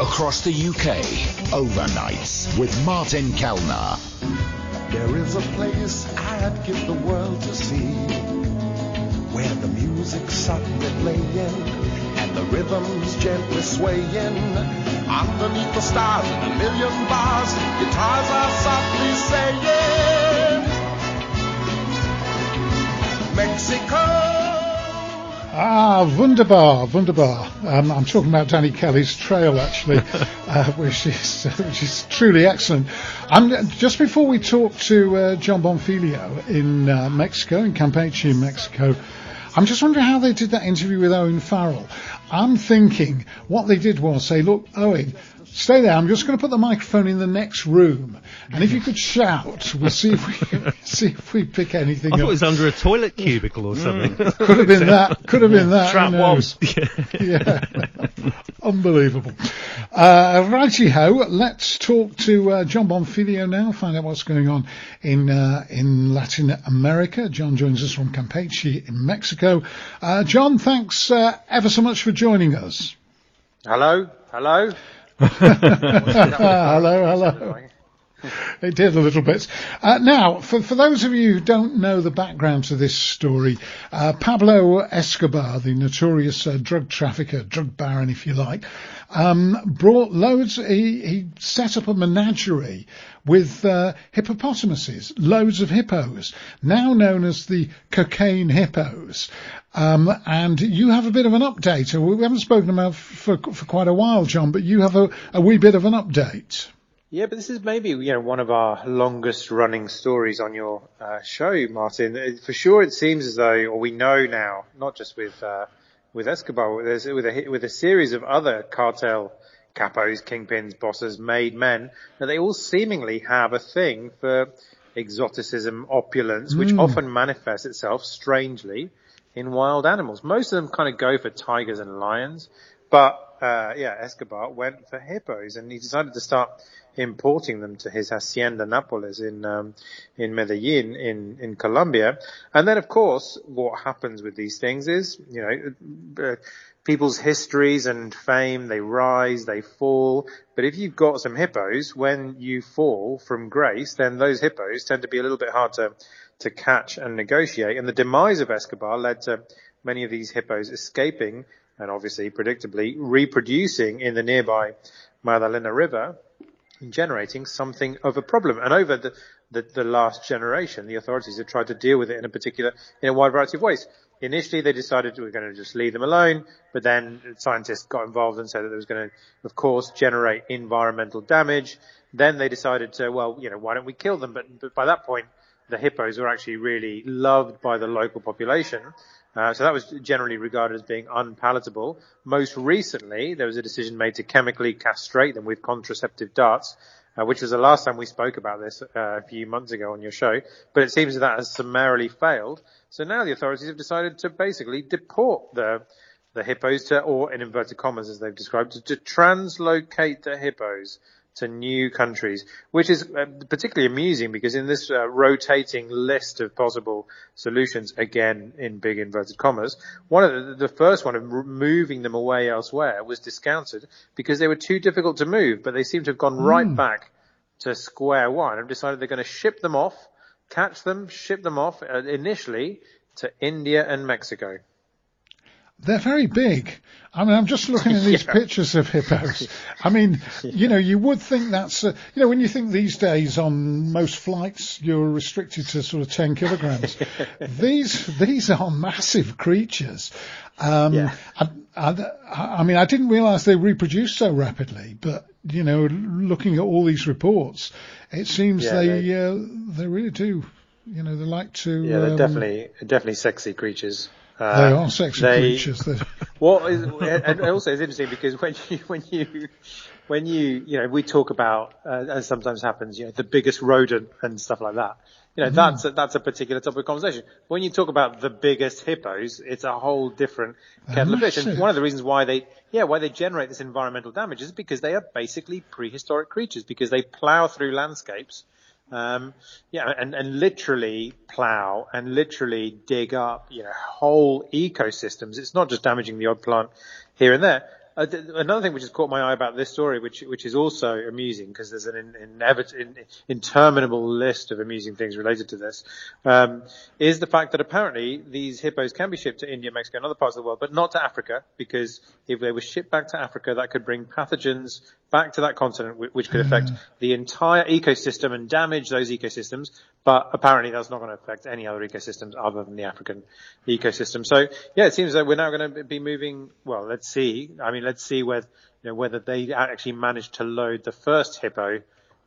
across the UK. Overnights with Martin Kelner. There is a place I'd give the world to see where the music's softly playing and the rhythm's gently swaying underneath the stars and a million bars guitars are softly saying Mexico Ah, wunderbar, wunderbar. Um, I'm talking about Danny Kelly's Trail, actually, uh, which is which is truly excellent. And just before we talk to uh, Jon Bonfiglio in uh, Mexico, in Campeche, in Mexico, I'm just wondering how they did that interview with Owen Farrell. I'm thinking what they did was say, look, Owen, stay there. I'm just going to put the microphone in the next room, and if you could shout, we'll see if we see if we pick anything. Up. I thought up. it was under a toilet cubicle or something. Could have been that. Could have been that. Trap who knows? yeah. Unbelievable. Uh, righty ho, let's talk to uh, Jon Bonfiglio now, find out what's going on in uh, in Latin America. Jon joins us from Campeche in Mexico. Uh, Jon, thanks uh, ever so much for joining us. Hello, hello. hello, hello. It did a little bit. Uh, now, for, for those of you who don't know the background to this story, uh, Pablo Escobar, the notorious uh, drug trafficker, drug baron, if you like, um, brought loads. He, he set up a menagerie with uh, hippopotamuses, loads of hippos, now known as the cocaine hippos. Um, and you have a bit of an update. We haven't spoken about for for quite a while, Jon, but you have a, a wee bit of an update. Yeah, but this is maybe you know one of our longest running stories on your uh, show, Martin. Uh, For sure, it seems as though, or we know now, not just with uh, with Escobar, there's with a with a series of other cartel capos, kingpins, bosses, made men, that they all seemingly have a thing for exoticism, opulence, which often manifests itself strangely in wild animals. Most of them kind of go for tigers and lions, but uh, yeah, Escobar went for hippos, and he decided to start importing them to his hacienda Nápoles in um, in Medellin in in Colombia. And then, of course, what happens with these things is, you know, uh, people's histories and fame they rise, they fall. But if you've got some hippos, when you fall from grace, then those hippos tend to be a little bit hard to to catch and negotiate. And the demise of Escobar led to many of these hippos escaping and obviously predictably reproducing in the nearby Magdalena River generating something of a problem. And over the, the, the, last generation, the authorities have tried to deal with it in a particular, in a wide variety of ways. Initially, they decided we we're going to just leave them alone, but then scientists got involved and said that it was going to, of course, generate environmental damage. Then they decided to, well, you know, why don't we kill them? But, but by that point, the hippos were actually really loved by the local population. Uh, so that was generally regarded as being unpalatable. Most recently, there was a decision made to chemically castrate them with contraceptive darts, uh, which was the last time we spoke about this uh, a few months ago on your show. But it seems that, that has summarily failed. So now the authorities have decided to basically deport the the hippos to, or in inverted commas as they've described, to, to translocate the hippos to new countries, which is uh, particularly amusing because in this uh, rotating list of possible solutions, again in big inverted commas, one of the, the first one of moving them away elsewhere was discounted because they were too difficult to move, but they seem to have gone right back to square one and decided they're going to ship them off, catch them, ship them off uh, initially to India and Mexico. They're very big. I mean, I'm just looking at these Yeah. pictures of hippos. I mean, you know, you would think that's, uh, you know, when you think these days on most flights you're restricted to sort of 10 kilograms. these, these are massive creatures. Um, Yeah. I, I, I mean, I didn't realize they reproduce so rapidly, but, you know, looking at all these reports, it seems Yeah, they, they- uh, they really do, you know, they like to, Yeah, they're um, definitely definitely sexy creatures. Uh, they are sexy they- creatures. They're, Well, and also it's interesting because when you when you when you you know we talk about uh, as sometimes happens, you know, the biggest rodent and stuff like that. You know, that's a, that's a particular topic of conversation. When you talk about the biggest hippos, it's a whole different kettle of fish. And one of the reasons why they yeah why they generate this environmental damage is because they are basically prehistoric creatures because they plow through landscapes. Um, yeah, and, and literally plow and literally dig up, you know, whole ecosystems. It's not just damaging the odd plant here and there. Uh, th- another thing which has caught my eye about this story, which which is also amusing because there's an in, inevit- in, interminable list of amusing things related to this, um, is the fact that apparently these hippos can be shipped to India, Mexico, and other parts of the world, but not to Africa because if they were shipped back to Africa, that could bring pathogens back to that continent, which could affect mm. the entire ecosystem and damage those ecosystems. But apparently that's not going to affect any other ecosystems other than the African ecosystem. So yeah, it seems that we're now going to be moving. Well, let's see. I mean, let's see whether you know, whether they actually managed to load the first hippo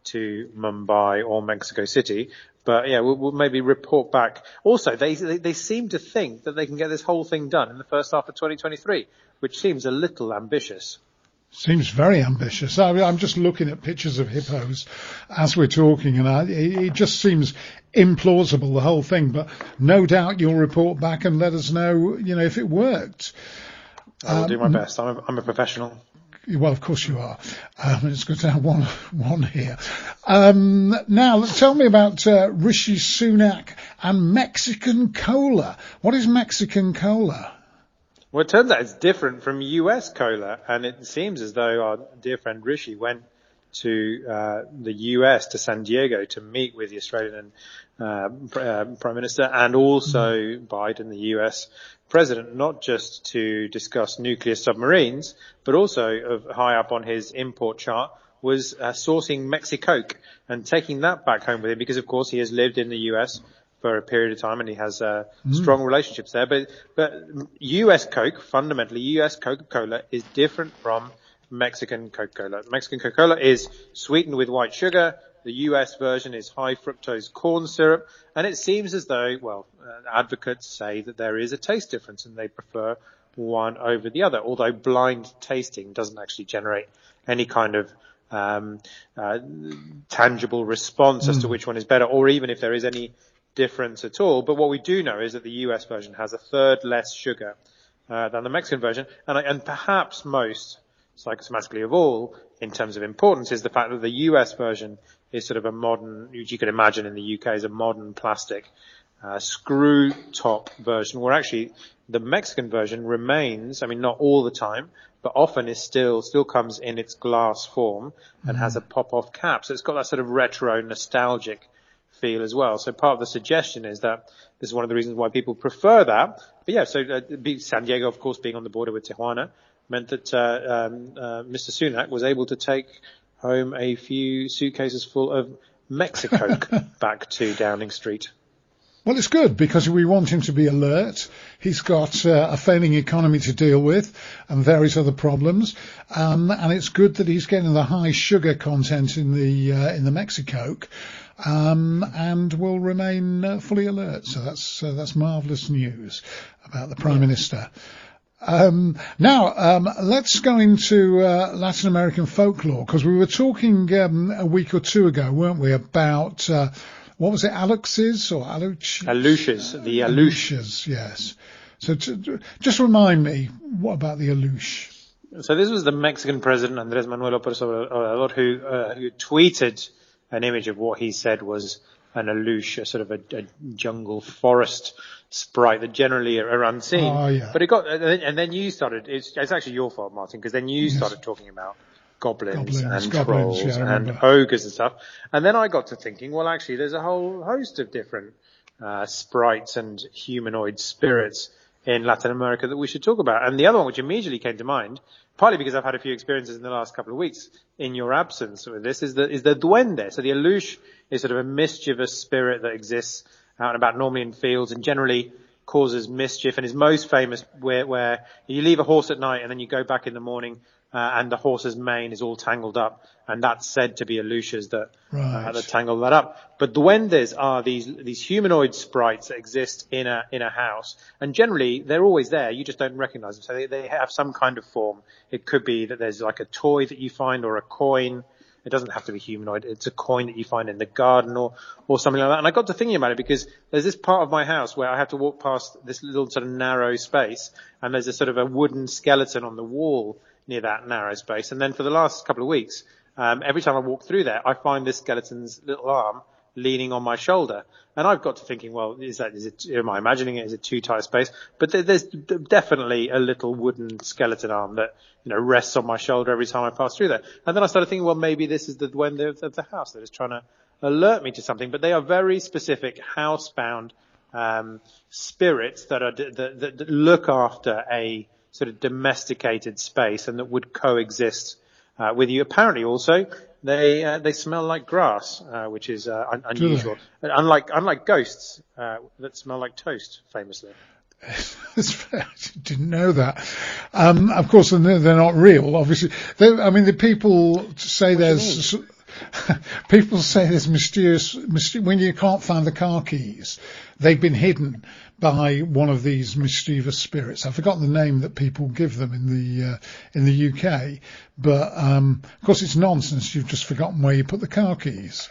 to Mumbai or Mexico City. But yeah, we'll, we'll maybe report back. Also, they, they, they seem to think that they can get this whole thing done in the first half of 2023, which seems a little ambitious. Seems very ambitious. I am just looking at pictures of hippos as we're talking, and I, it just seems implausible the whole thing. But no doubt you'll report back and let us know, you know, if it worked. I will um, do my best. I'm a, I'm a professional. Well, of course you are. Um, it's good to have one one here. Um, now, tell me about uh, Rishi Sunak and Mexican cola. What is Mexican cola? Well, it turns out it's different from US cola, and it seems as though our dear friend Rishi went to uh, the US to San Diego to meet with the Australian uh, uh, Prime Minister and also mm. Biden, the US President, not just to discuss nuclear submarines, but also high up on his import chart was uh, sourcing Mexicoke and taking that back home with him because, of course, he has lived in the US for a period of time, and he has uh, mm. strong relationships there. But but U.S. Coke, fundamentally, U.S. Coca-Cola is different from Mexican Coca-Cola. Mexican Coca-Cola is sweetened with white sugar. The US version is high fructose corn syrup, and it seems as though, well, uh, advocates say that there is a taste difference and they prefer one over the other, although blind tasting doesn't actually generate any kind of um, uh, tangible response as to hmm. which one is better, or even if there is any difference at all. But what we do know is that the US version has a third less sugar uh, than the Mexican version, and, and perhaps most psychosomatically of all, in terms of importance, is the fact that the US version is sort of a modern, which you could imagine in the UK is a modern plastic uh, screw top version, where actually the Mexican version remains, I mean, not all the time, but often is still, still comes in its glass form and mm-hmm. has a pop off cap. So it's got that sort of retro nostalgic feel as well. So part of the suggestion is that this is one of the reasons why people prefer that. But yeah, so uh, San Diego, of course, being on the border with Tijuana, meant that uh, um, uh, Mr. Sunak was able to take home a few suitcases full of Mexico back to Downing Street. Well, it's good because we want him to be alert. He's got uh, a failing economy to deal with and various other problems. Um, and it's good that he's getting the high sugar content in the uh, in the Mexicoke um, and will remain uh, fully alert. So that's uh, that's marvellous news about the Prime Minister. Um, now, um, let's go into uh, Latin American folklore because we were talking um, a week or two ago, weren't we, about uh, what was it, Aluxes or Aluch? Aluxes, the Aluxes. yes. So to, just remind me, what about the Aluche? So this was the Mexican president Andrés Manuel López Obrador who, uh, who tweeted an image of what he said was an aluche, a sort of a, a jungle forest sprite that generally are unseen. Oh, yeah. But it got, and then you started, it's, it's actually your fault, Martin, because then you yes. started talking about goblins, goblins and goblins, trolls yeah, and ogres and stuff. And then I got to thinking, well, actually, there's a whole host of different uh, sprites and humanoid spirits in Latin America that we should talk about. And the other one which immediately came to mind, partly because I've had a few experiences in the last couple of weeks in your absence with this, is the, is the duende. So the aluche is sort of a mischievous spirit that exists out and about normally in fields and generally causes mischief and is most famous where, where you leave a horse at night and then you go back in the morning uh, and the horse's mane is all tangled up, and that's said to be aluxes that uh, right. uh, that tangle that up. But duendes are these these humanoid sprites that exist in a in a house, and generally they're always there. You just don't recognize them. So they, they have some kind of form. It could be that there's like a toy that you find or a coin. It doesn't have to be humanoid. It's a coin that you find in the garden or, or something like that. And I got to thinking about it because there's this part of my house where I have to walk past this little sort of narrow space and there's a sort of a wooden skeleton on the wall near that narrow space. And then for the last couple of weeks, um, every time I walk through there, I find this skeleton's little arm leaning on my shoulder. And I've got to thinking, well, is that, is it, am I imagining it? Is it too tight space? But there, there's definitely a little wooden skeleton arm that, you know, rests on my shoulder every time I pass through there. And then I started thinking, well, maybe this is the window of, of the house that is trying to alert me to something. But they are very specific housebound, um, spirits that are, that, that, that look after a sort of domesticated space and that would coexist uh, with you. Apparently also, they uh, they smell like grass, uh, which is uh, un- unusual. Unlike unlike ghosts uh, that smell like toast, famously. I didn't know that. Um, of course, they're not real. Obviously, they, I mean, the people say what there's people say there's mysterious, myster- when you can't find the car keys, they've been hidden by one of these mischievous spirits. I've forgotten the name that people give them in the uh, in the UK, but um, of course it's nonsense. You've just forgotten where you put the car keys.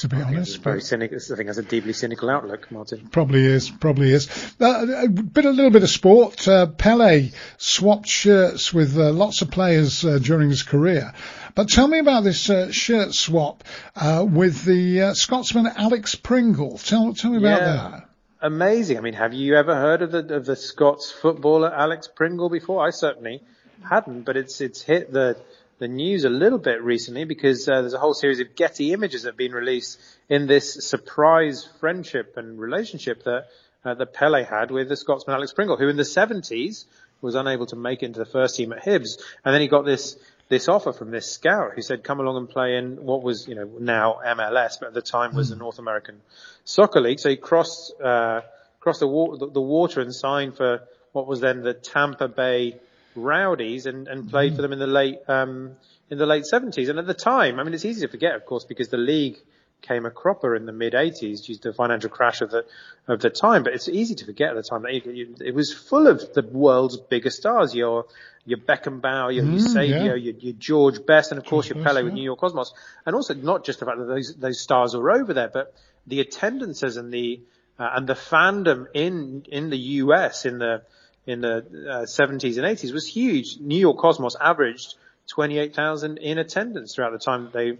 To be honest, very cynical. I think that's a deeply cynical outlook, Martin. Probably is, probably is. Uh, a bit, a little bit of sport. Uh, Pele swapped shirts with uh, lots of players uh, during his career. But tell me about this uh, shirt swap uh, with the Scotsman Alex Pringle. Tell, tell me about yeah. that amazing. I mean, have you ever heard of the of the Scots footballer Alex Pringle before? I certainly hadn't, but it's it's hit the the news a little bit recently because uh, there's a whole series of Getty images that have been released in this surprise friendship and relationship that uh, that Pele had with the Scotsman Alex Pringle, who in the 70s was unable to make it into the first team at Hibs, and then he got this this offer from this scout who said, come along and play in what was, you know, now MLS, but at the time was the hmm. North American Soccer League. So he crossed, uh, crossed the, wa- the, the, water and signed for what was then the Tampa Bay Rowdies and, and played for hmm. them in the late, um, in the late 70s. And at the time, I mean, it's easy to forget, of course, because the league came a cropper in the mid 80s due to the financial crash of the of the time. But it's easy to forget at the time that it, it was full of the world's biggest stars. Your your Beckenbauer, your, mm, your yeah. your, your, George Best, and of course your Pele with New York Cosmos. And also not just the fact that those those stars were over there, but the attendances and the uh, and the fandom in in the US in the in the uh, 70s and 80s was huge. New York Cosmos averaged 28,000 in attendance throughout the time they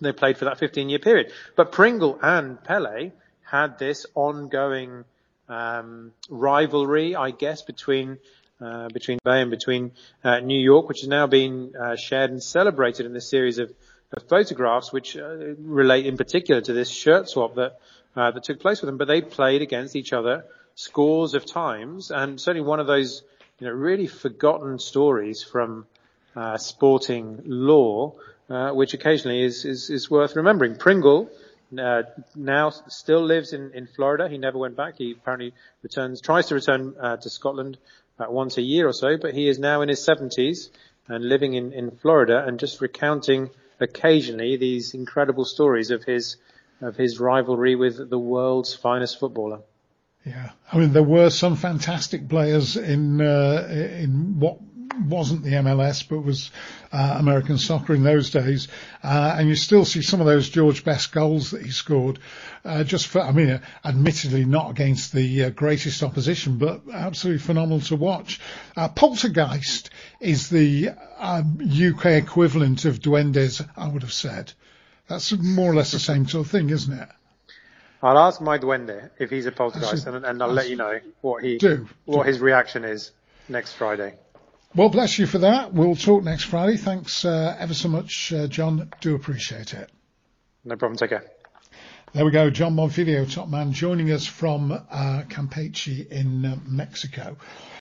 they played for that 15 year period. But Pringle and Pele had this ongoing um, rivalry, I guess, between uh, between Bay and between uh, New York, which has now been uh, shared and celebrated in this series of, of photographs, which uh, relate in particular to this shirt swap that uh, that took place with them. But they played against each other scores of times, and certainly one of those you know really forgotten stories from uh, sporting lore, which occasionally is, is is worth remembering. Pringle. Uh, now still lives in, in Florida. He never went back. He apparently returns, tries to return uh, to Scotland once a year or so, but he is now in his 70s and living in, in Florida and just recounting occasionally these incredible stories of his of his rivalry with the world's finest footballer. Yeah, I mean there were some fantastic players in uh, in what wasn't the MLS, but was uh, American soccer in those days. Uh, and you still see some of those George Best goals that he scored, uh, just for, I mean, admittedly not against the uh, greatest opposition, but absolutely phenomenal to watch. Uh, Poltergeist is the um, UK equivalent of Duendes, I would have said. That's more or less the same sort of thing, isn't it? I'll ask my duende if he's a poltergeist, and, and I'll let you know what he do, what do. his reaction is next Friday. Well, bless you for that. We'll talk next Friday. Thanks uh, ever so much, uh, Jon. Do appreciate it. No problem. Take care. There we go. Jon Bonfiglio, top man, joining us from uh, Campeche in uh, Mexico.